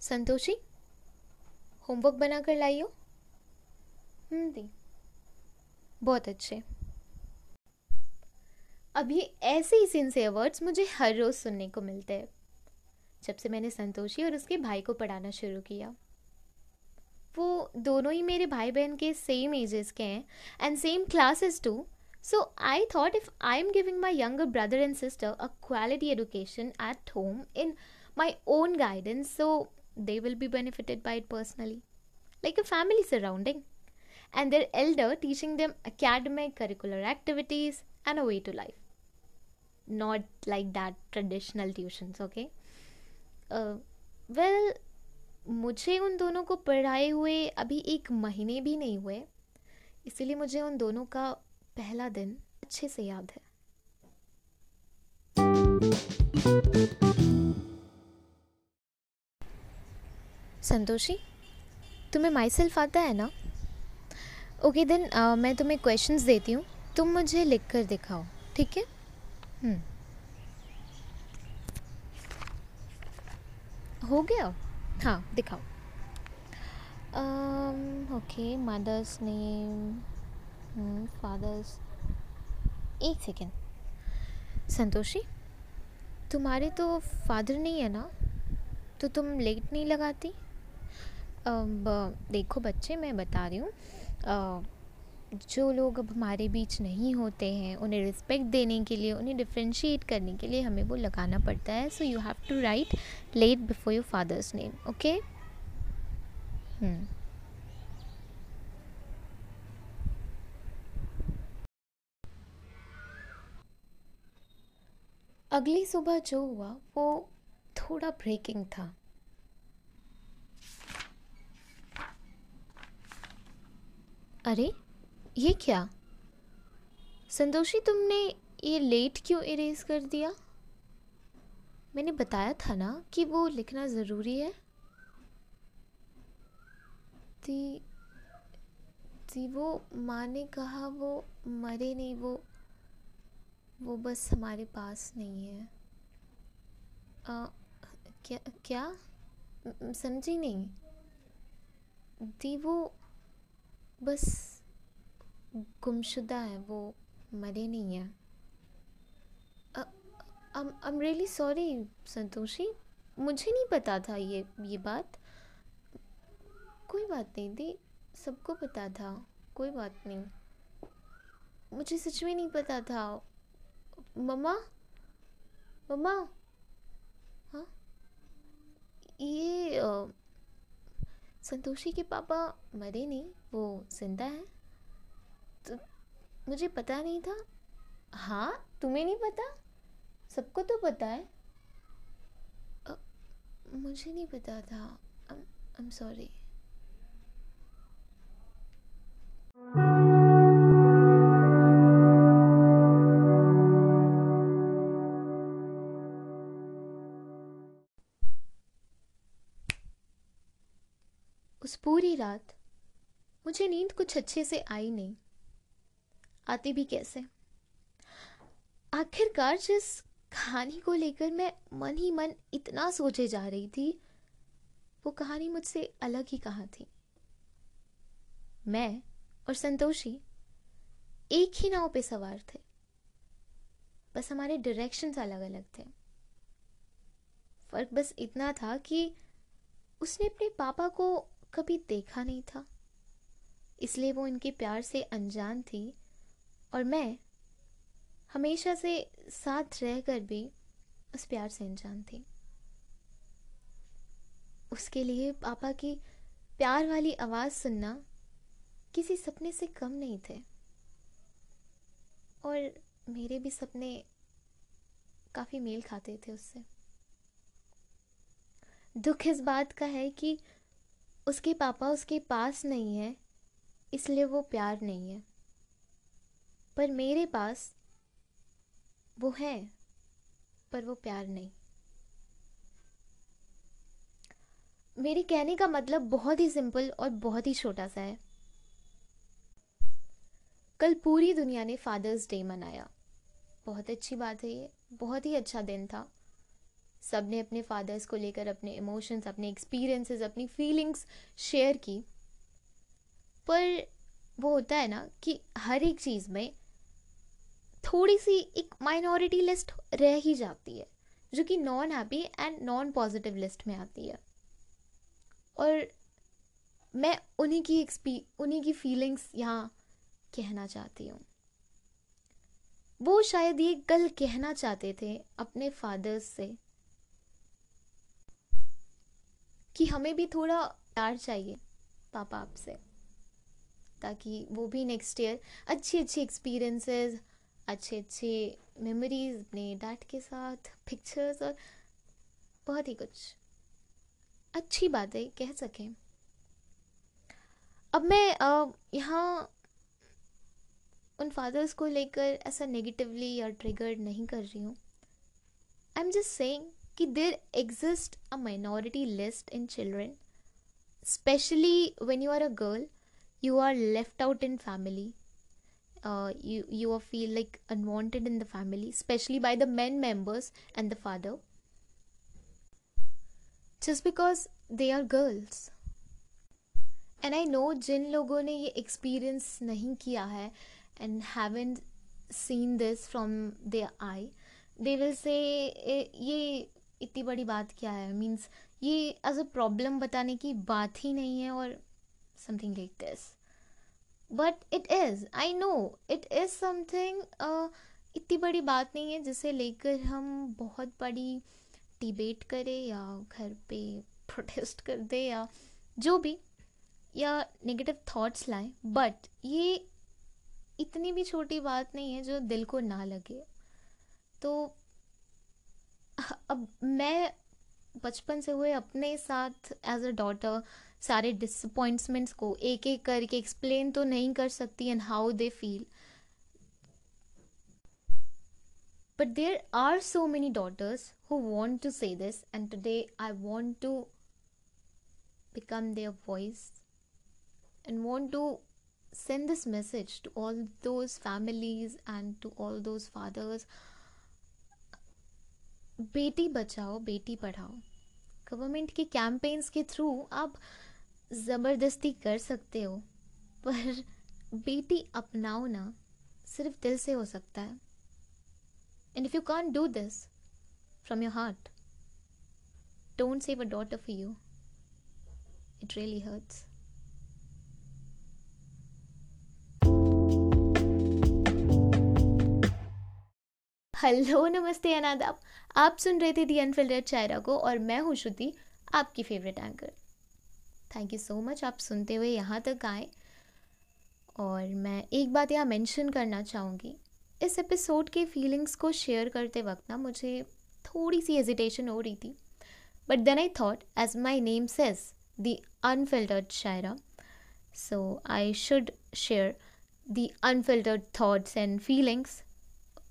Santoshi homework बनाकर हो हम्म दी बहुत अच्छे। अभी ऐसे ही सिंसियर वर्ड्स मुझे हर रोज़ सुनने को मिलते हैं। जब से मैंने संतोषी और उसके भाई को पढ़ाना शुरू किया। वो दोनों ही मेरे भाई बहन के सेम एजेस के हैं and same classes too so I thought if I am giving my younger brother and sister a quality education at home in my own guidance so they will be benefited by it personally, like a family surrounding, and their elder teaching them academic, curricular activities, and a way to life. Not like that traditional tuitions, okay? Uh, well, मुझे उन दोनों को पढ़ाए हुए अभी एक महीने भी नहीं हुए इसीलिए मुझे उन दोनों का पहला दिन अच्छे से याद है संतोषी, तुम्हें माई सेल्फ आता है ना? ओके देन मैं तुम्हें क्वेश्चंस देती हूँ। तुम मुझे लिख कर दिखाओ, ठीक है? हम्म। हो गया? हाँ दिखाओ। ओके मदर्स नेम फादर्स एक सेकेंड संतोषी, तुम्हारे तो फादर नहीं है ना? तो तुम लेट नहीं लगाती? अब, देखो बच्चे, मैं बता रही हूँ जो लोग अब हमारे बीच नहीं होते हैं, उन्हें रिस्पेक्ट देने के लिए, उन्हें डिफ्रेंशिएट करने के लिए हमें वो लगाना पड़ता है। So you have to write late before your father's name okay अगली सुबह जो हुआ, वो थोड़ा ब्रेकिंग था। अरे ये क्या? संतोषी तुमने ये लेट क्यों इरेज कर दिया? मैंने बताया था ना कि वो लिखना ज़रूरी है। ती, ती वो माँ ने कहा वो मरे नहीं वो वो बस हमारे पास नहीं है। आ, क्या क्या? समझी नहीं। दी वो बस गुमशुदा है, वो मरे नहीं है। I am really sorry Santoshi. मुझे नहीं पता था ये ये बात। कोई बात नहीं दी, सबको पता था, कोई बात नहीं। मुझे सच में नहीं पता था। मम्मा? मम्मा? हाँ? ये संतोषी के पापा मरे नहीं वो ज़िंदा हैं। तो मुझे पता नहीं था। हाँ तुम्हें नहीं पता? सबको तो पता है। आ, मुझे नहीं पता था। आई एम सॉरी उस पूरी रात मुझे नींद कुछ अच्छे से आई नहीं। आती भी कैसे? आखिरकार जिस कहानी को लेकर मैं मन ही मन इतना सोचे जा रही थी, वो कहानी मुझसे अलग ही कहा थी? मैं और संतोषी एक ही नाव पे सवार थे। बस हमारे डायरेक्शंस अलग अलग थे। फ़र्क बस इतना था कि उसने अपने पापा को कभी देखा नहीं था। इसलिए वो इनके प्यार से अनजान थी और मैं हमेशा से साथ रहकर भी उस प्यार से अनजान थी। उसके लिए पापा की प्यार वाली आवाज़ सुनना किसी सपने से कम नहीं थे। और मेरे भी सपने काफ़ी मेल खाते थे उससे। दुख इस बात का है कि उसके पापा उसके पास नहीं है, इसलिए वो प्यार नहीं है। पर मेरे पास वो है, पर वो प्यार नहीं। मेरे कहने का मतलब बहुत ही सिंपल और बहुत ही छोटा सा है। कल पूरी दुनिया ने फादर्स डे मनाया। बहुत अच्छी बात है ये, बहुत ही अच्छा दिन था। सबने अपने फादर्स को लेकर अपने इमोशंस अपने एक्सपीरियंसेस अपनी फीलिंग्स शेयर की। पर वो होता है ना कि हर एक चीज़ में थोड़ी सी एक माइनॉरिटी लिस्ट रह ही जाती है, जो कि non happy and non positive list में आती है। और मैं उन्हीं की एक्सपी उन्हीं की फीलिंग्स यहाँ कहना चाहती हूँ। वो शायद ये कल कहना चाहते थे अपने फादर्स से। कि हमें भी थोड़ा प्यार चाहिए पापा आपसे, ताकि वो भी नेक्स्ट ईयर अच्छी अच्छी एक्सपीरियंसेस अच्छे अच्छे मेमोरीज अपने डैड के साथ पिक्चर्स और बहुत ही कुछ अच्छी बातें कह सकें। अब मैं यहाँ उन फादर्स को लेकर ऐसा नेगेटिवली या ट्रिगर्ड नहीं कर रही हूँ। आई एम जस्ट सेइंग कि there exist a minority list in children specially when you are a girl you are left out in family uh, you you are feel like unwanted in the family especially by the men members and the father just because they are girls and I know जिन लोगों ने ये experience नहीं किया है and haven't seen this from their eye they will say ये इतनी बड़ी बात क्या है? मीन्स ये एज अ प्रॉब्लम बताने की बात ही नहीं है और something like this but it is I know it is something इतनी बड़ी बात नहीं है जिसे लेकर हम बहुत बड़ी डिबेट करें या घर पे प्रोटेस्ट कर दे या जो भी, या नेगेटिव थॉट्स लाएँ। बट ये इतनी भी छोटी बात नहीं है जो दिल को ना लगे। तो अब मैं बचपन से हुए अपने साथ एज अ डॉटर सारे डिसअपॉइंटमेंट्स को एक एक करके एक्सप्लेन तो नहीं कर सकती and how they feel but there are so many daughters who want to say this and today I want to become their voice and want to send this message to all those families and to all those fathers बेटी बचाओ, Beti Padhao. Government के campaigns के through आप ज़बरदस्ती कर सकते हो, पर बेटी अपनाओ ना, सिर्फ़ दिल से हो सकता है। And if you can do this from your heart don't save a daughter for you it really hurts hello, नमस्ते अनादाब आप सुन रहे थे दी अनफिल्टर्ड चायरा को और मैं हूँ श्रुति, आपकी favourite anchor thank you so much आप सुनते हुए यहाँ तक आए। और मैं एक बात यहाँ मेंशन करना चाहूँगी। इस एपिसोड के फीलिंग्स को शेयर करते वक्त ना मुझे थोड़ी सी हेजिटेशन हो रही थी। But then I thought as my name says the unfiltered Shayra so I should share the unfiltered thoughts and feelings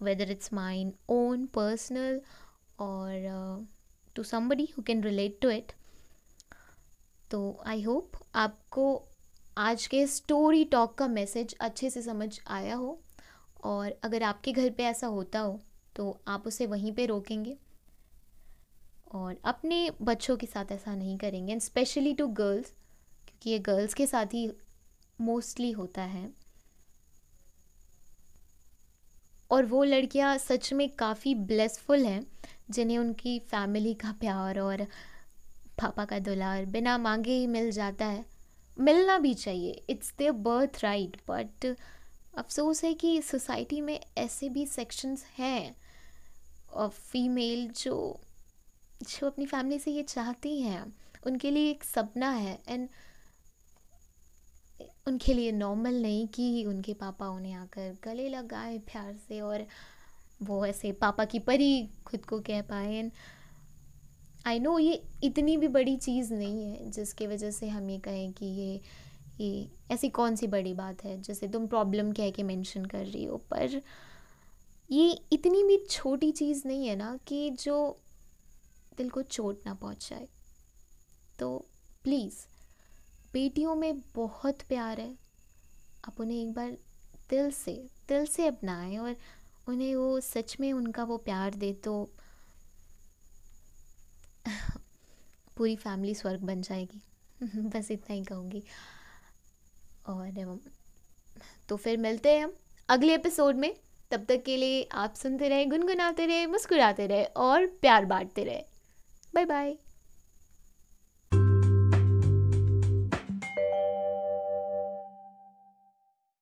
whether it's mine own personal or uh, to somebody who can relate to it. तो I hope आपको आज के story talk का message अच्छे से समझ आया हो और अगर आपके घर पे ऐसा होता हो तो आप उसे वहीं पे रोकेंगे और अपने बच्चों के साथ ऐसा नहीं करेंगे एंड स्पेशली टू गर्ल्स क्योंकि ये गर्ल्स के साथ ही मोस्टली होता है। और वो लड़कियाँ सच में काफ़ी ब्लेसफुल हैं, जिन्हें उनकी फैमिली का प्यार और पापा का दुलार बिना मांगे ही मिल जाता है। मिलना भी चाहिए it's their birth right but अफसोस है कि सोसाइटी में ऐसे भी सेक्शंस हैं और फीमेल जो जो अपनी फैमिली से ये चाहती हैं, उनके लिए एक सपना है एंड उनके लिए नॉर्मल नहीं कि उनके पापा उन्हें आकर गले लगाए प्यार से और वो ऐसे पापा की परी खुद को कह पाए। आई नो ये इतनी भी बड़ी चीज़ नहीं है जिसके वजह से हम ये कहें कि ये ये ऐसी कौन सी बड़ी बात है जैसे तुम प्रॉब्लम कह के मेंशन कर रही हो। पर ये इतनी भी छोटी चीज़ नहीं है ना कि जो दिल को चोट ना पहुँचाए। तो प्लीज़ बेटियों में बहुत प्यार है। आप उन्हें एक बार दिल से दिल से अपनाएँ और उन्हें वो सच में उनका वो प्यार दे तो पूरी फैमिली स्वर्ग बन जाएगी। बस इतना ही कहूँगी। और तो फिर मिलते हैं हम अगले एपिसोड में। तब तक के लिए आप सुनते रहे, गुनगुनाते रहे, मुस्कुराते रहे और प्यार बांटते रहे। Bye bye.